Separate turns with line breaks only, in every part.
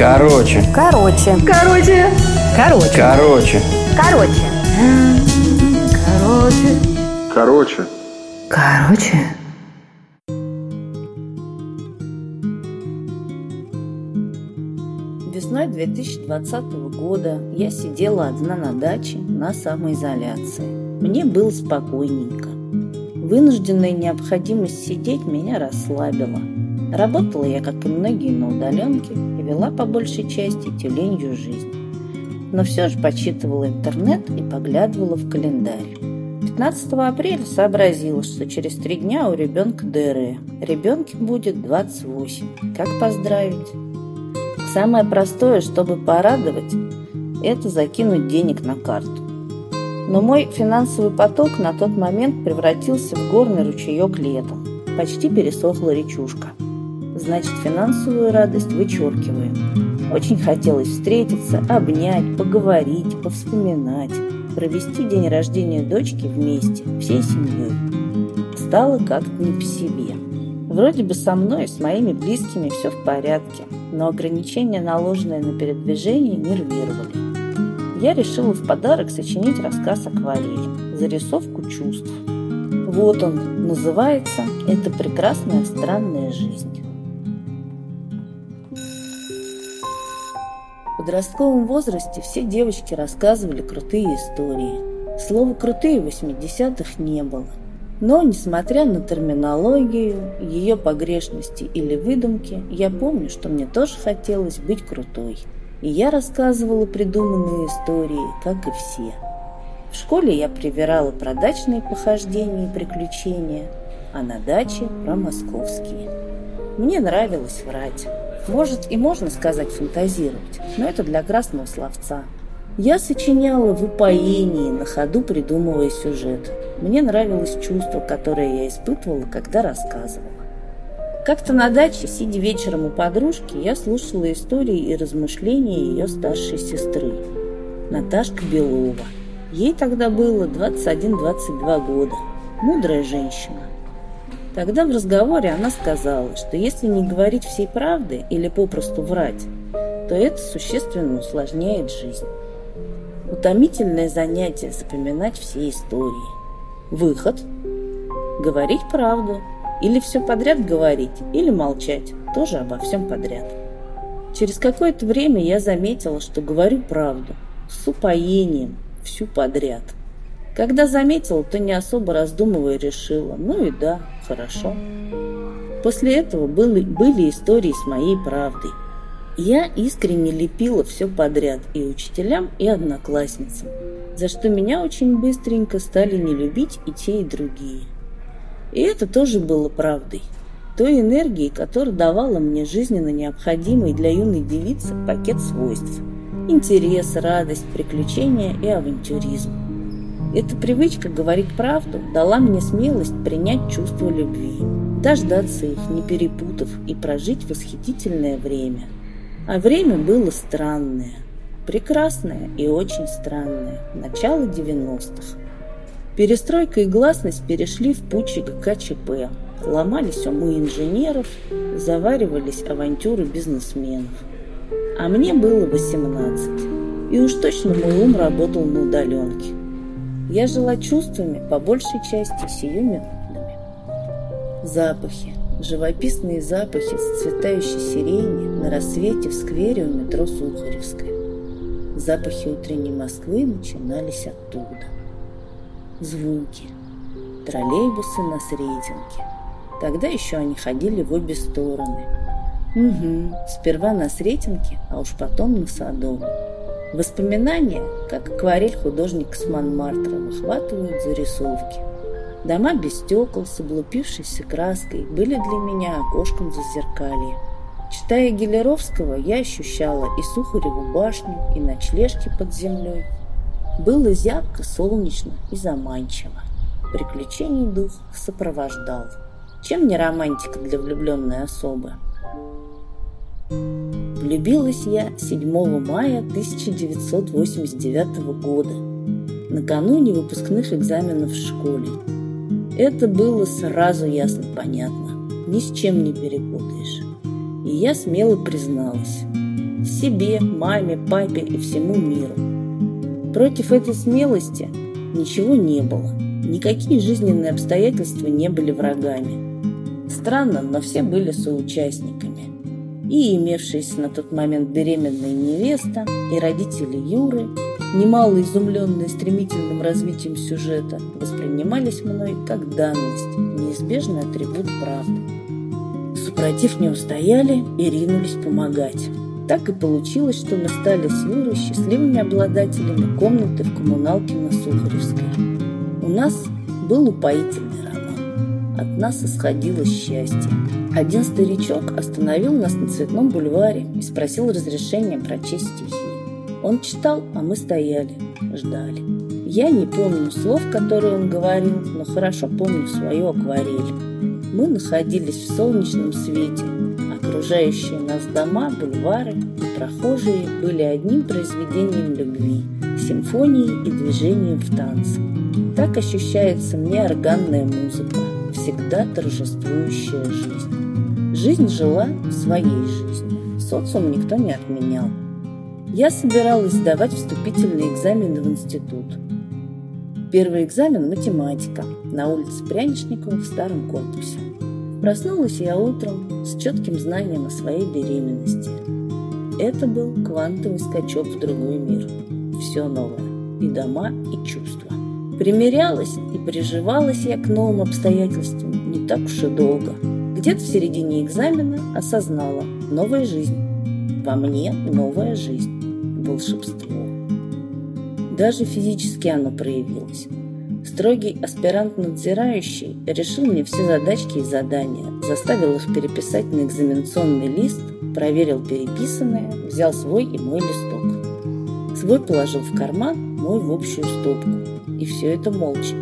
Короче.
Короче.
Короче.
Короче.
Короче.
Короче.
Короче.
Короче.
Короче.
Весной 2020 года я сидела одна на даче на самоизоляции. Мне было спокойненько. Вынужденная необходимость сидеть меня расслабила. Работала я, как и многие, на удаленке и вела по большей части тюленью жизнь. Но все же почитывала интернет и поглядывала в календарь. 15 апреля сообразила, что через три дня у ребенка ДР. Ребенке будет 28. Как поздравить? Самое простое, чтобы порадовать, это закинуть денег на карту. Но мой финансовый поток на тот момент превратился в горный ручеек летом. Почти пересохла речушка. Значит, финансовую радость вычеркиваем. Очень хотелось встретиться, обнять, поговорить, повспоминать, провести день рождения дочки вместе, всей семьей. Стало как-то не по себе. Вроде бы со мной и с моими близкими все в порядке, но ограничения, наложенные на передвижение, нервировали. Я решила в подарок сочинить рассказ «Акварель» – зарисовку чувств. Вот он, называется «Это прекрасная странная жизнь». Подростковом возрасте все девочки рассказывали крутые истории. Слова «крутые» в 80-х не было. Но, несмотря на терминологию, ее погрешности или выдумки, я помню, что мне тоже хотелось быть крутой. И я рассказывала придуманные истории, как и все. В школе я привирала про дачные похождения и приключения, а на даче про московские. Мне нравилось врать. Может, и можно сказать фантазировать, но это для красного словца. Я сочиняла в упоении, на ходу придумывая сюжет. Мне нравилось чувство, которое я испытывала, когда рассказывала. Как-то на даче, сидя вечером у подружки, я слушала истории и размышления ее старшей сестры, Наташка Белова. Ей тогда было 21-22 года. Мудрая женщина. Тогда в разговоре она сказала, что если не говорить всей правды или попросту врать, то это существенно усложняет жизнь. Утомительное занятие запоминать все истории. Выход – говорить правду. Или все подряд говорить, или молчать. Тоже обо всем подряд. Через какое-то время я заметила, что говорю правду. С упоением, всю подряд. Когда заметила, то не особо раздумывая решила. Ну и да, хорошо. После этого были, были истории с моей правдой. Я искренне лепила все подряд и учителям, и одноклассницам, за что меня очень быстренько стали не любить и те, и другие. И это тоже было правдой. Той энергией, которая давала мне жизненно необходимый для юной девицы пакет свойств. Интерес, радость, приключения и авантюризм. Эта привычка говорить правду дала мне смелость принять чувство любви, дождаться их, не перепутав, и прожить восхитительное время – а время было странное, прекрасное и очень странное, начало 90-х. Перестройка и гласность перешли в пучи ГКЧП, ломались умы инженеров, заваривались авантюры бизнесменов. А мне было 18, и уж точно мой ум работал на удаленке. Я жила чувствами, по большей части сиюминутными. Запахи, Живописные запахи зацветающей сирени на рассвете в сквере у метро Сухаревская. Запахи утренней Москвы начинались оттуда. Звуки. Троллейбусы на Сретенке. Тогда еще они ходили в обе стороны. Угу, сперва на Сретенке, а уж потом на Садовом. Воспоминания, как акварель художника с Монмартра, выхватывают зарисовки. Дома без стекол с облупившейся краской были для меня окошком зазеркалья. Читая Гелеровского, я ощущала и Сухареву башню, и ночлежки под землей. Было зябко, солнечно и заманчиво. Приключений дух сопровождал. Чем не романтика для влюбленной особы? Влюбилась я 7 мая 1989 года, накануне выпускных экзаменов в школе. Это было сразу ясно понятно. Ни с чем не перепутаешь. И я смело призналась. Себе, маме, папе и всему миру. Против этой смелости ничего не было. Никакие жизненные обстоятельства не были врагами. Странно, но все были соучастниками. И имевшаяся на тот момент беременная невеста, и родители Юры, немало изумленные стремительным развитием сюжета, воспринимались мной как данность, неизбежный атрибут правды. Супротив не устояли и ринулись помогать. Так и получилось, что мы стали с Юрой счастливыми обладателями комнаты в коммуналке на Сухаревской. У нас был упоительный роман. От нас исходило счастье. Один старичок остановил нас на Цветном бульваре и спросил разрешения прочесть стихи. Он читал, а мы стояли, ждали. Я не помню слов, которые он говорил, но хорошо помню свою акварель. Мы находились в солнечном свете. Окружающие нас дома, бульвары и прохожие были одним произведением любви, симфонией и движением в танце. Так ощущается мне органная музыка, всегда торжествующая жизнь. Жизнь жила своей жизнью. Социум никто не отменял. Я собиралась сдавать вступительные экзамены в институт. Первый экзамен – математика на улице Пряничникова в старом корпусе. Проснулась я утром с четким знанием о своей беременности. Это был квантовый скачок в другой мир. Все новое. И дома, и чувства. Примерялась и приживалась я к новым обстоятельствам не так уж и долго. Где-то в середине экзамена осознала – новая жизнь. Во мне новая жизнь волшебство. Даже физически оно проявилось. Строгий аспирант-надзирающий решил мне все задачки и задания, заставил их переписать на экзаменационный лист, проверил переписанное, взял свой и мой листок. Свой положил в карман, мой в общую стопку. И все это молча.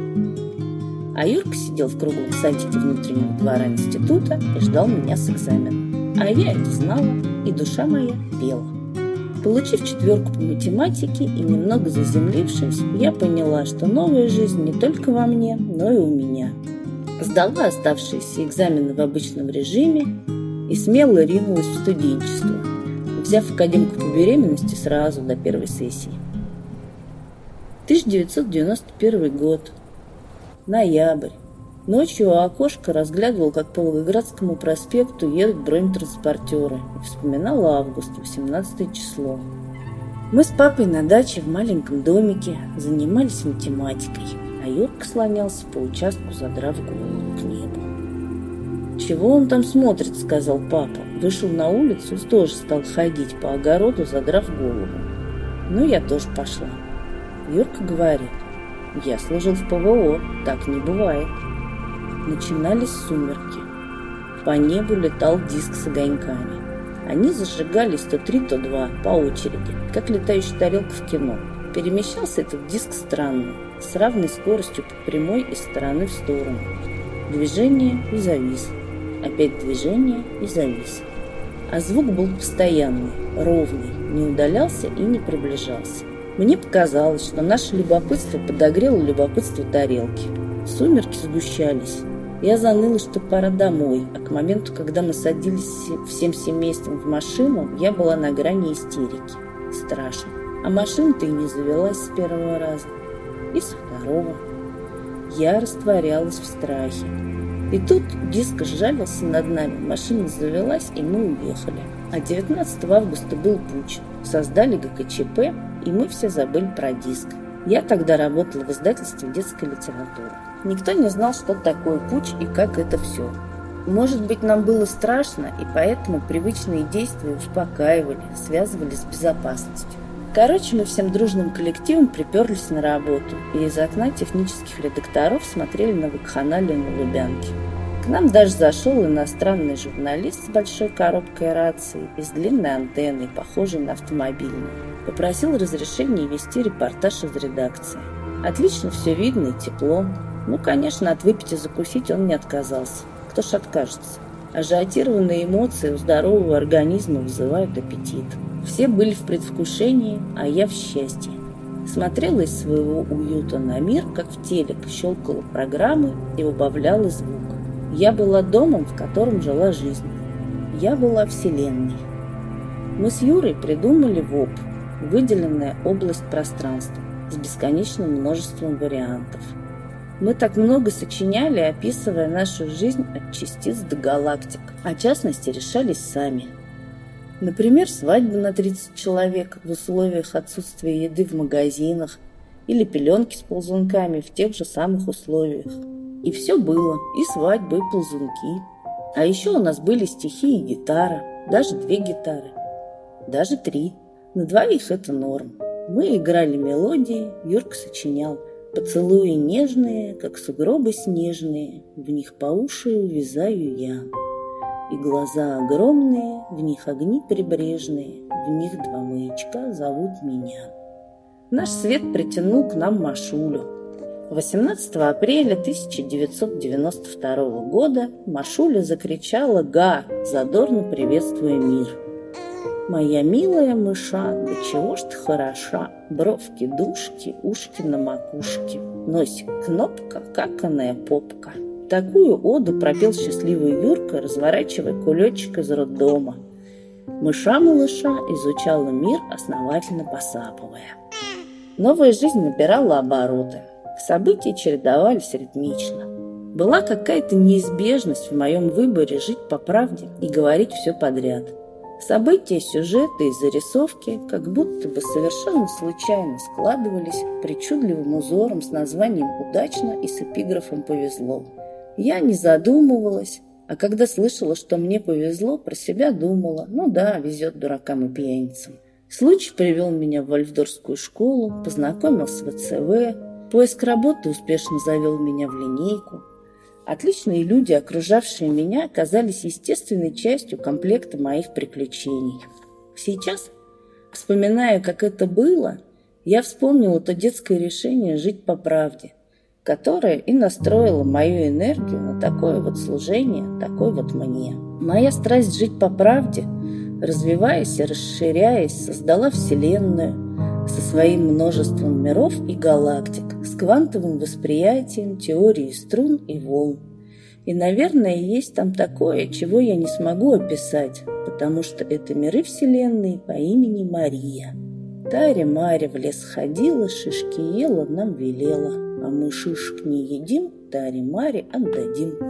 А Юрка сидел в круглом садике внутреннего двора института и ждал меня с экзаменом. А я это знала, и душа моя пела. Получив четверку по математике и немного заземлившись, я поняла, что новая жизнь не только во мне, но и у меня. Сдала оставшиеся экзамены в обычном режиме и смело ринулась в студенчество, взяв академку по беременности сразу до первой сессии. 1991 год. Ноябрь. Ночью у окошка разглядывал, как по Волгоградскому проспекту едут бронетранспортеры и вспоминал август, 18 число. Мы с папой на даче в маленьком домике занимались математикой, а Юрка слонялся по участку, задрав голову к небу. «Чего он там смотрит?» – сказал папа. Вышел на улицу и тоже стал ходить по огороду, задрав голову. Ну, я тоже пошла. Юрка говорит, я служил в ПВО, так не бывает начинались сумерки. По небу летал диск с огоньками. Они зажигались то три, то два, по очереди, как летающая тарелка в кино. Перемещался этот диск странно, с равной скоростью по прямой из стороны в сторону. Движение и завис. Опять движение и завис. А звук был постоянный, ровный, не удалялся и не приближался. Мне показалось, что наше любопытство подогрело любопытство тарелки. Сумерки сгущались, я заныла, что пора домой, а к моменту, когда мы садились всем семейством в машину, я была на грани истерики. Страшно. А машина-то и не завелась с первого раза. И с второго. Я растворялась в страхе. И тут диск сжалился над нами, машина завелась, и мы уехали. А 19 августа был путь. Создали ГКЧП, и мы все забыли про диск. Я тогда работала в издательстве детской литературы. Никто не знал, что такое путь и как это все. Может быть, нам было страшно, и поэтому привычные действия успокаивали, связывали с безопасностью. Короче, мы всем дружным коллективом приперлись на работу, и из окна технических редакторов смотрели на вакханалию на Лубянке. К нам даже зашел иностранный журналист с большой коробкой рации и с длинной антенной, похожей на автомобильную. Попросил разрешения вести репортаж из редакции. Отлично все видно и тепло. Ну, конечно, от выпить и закусить он не отказался. Кто ж откажется? Ажиотированные эмоции у здорового организма вызывают аппетит. Все были в предвкушении, а я в счастье. Смотрела из своего уюта на мир, как в телек, щелкала программы и убавляла звук. Я была домом, в котором жила жизнь. Я была вселенной. Мы с Юрой придумали ВОП – выделенная область пространства с бесконечным множеством вариантов. Мы так много сочиняли, описывая нашу жизнь от частиц до галактик, а частности решались сами. Например, свадьба на 30 человек в условиях отсутствия еды в магазинах или пеленки с ползунками в тех же самых условиях. И все было, и свадьбы, и ползунки. А еще у нас были стихи и гитара, даже две гитары, даже три. На двоих это норм. Мы играли мелодии, Юрка сочинял. Поцелуи нежные, как сугробы снежные, В них по уши увязаю я. И глаза огромные, в них огни прибрежные, В них два маячка зовут меня. Наш свет притянул к нам Машулю. 18 апреля 1992 года Машуля закричала «Га!», задорно приветствуя мир – Моя милая мыша, да чего ж ты хороша, Бровки-душки, ушки на макушке, Носик кнопка, каканая попка. Такую оду пропел счастливый Юрка, разворачивая кулечек из роддома. Мыша-малыша изучала мир, основательно посапывая. Новая жизнь набирала обороты. События чередовались ритмично. Была какая-то неизбежность в моем выборе жить по правде и говорить все подряд – События, сюжеты и зарисовки как будто бы совершенно случайно складывались причудливым узором с названием «Удачно» и с эпиграфом «Повезло». Я не задумывалась, а когда слышала, что мне повезло, про себя думала, ну да, везет дуракам и пьяницам. Случай привел меня в Вольфдорскую школу, познакомил с ВЦВ, поиск работы успешно завел меня в линейку, Отличные люди, окружавшие меня, оказались естественной частью комплекта моих приключений. Сейчас, вспоминая, как это было, я вспомнила то детское решение жить по правде, которое и настроило мою энергию на такое вот служение, такой вот мне. Моя страсть жить по правде, развиваясь и расширяясь, создала Вселенную со своим множеством миров и галактик, с квантовым восприятием теории струн и волн. И, наверное, есть там такое, чего я не смогу описать, потому что это миры Вселенной по имени Мария. Таре Маря в лес ходила, шишки ела, нам велела, а мы шишек не едим, Таре Маре отдадим.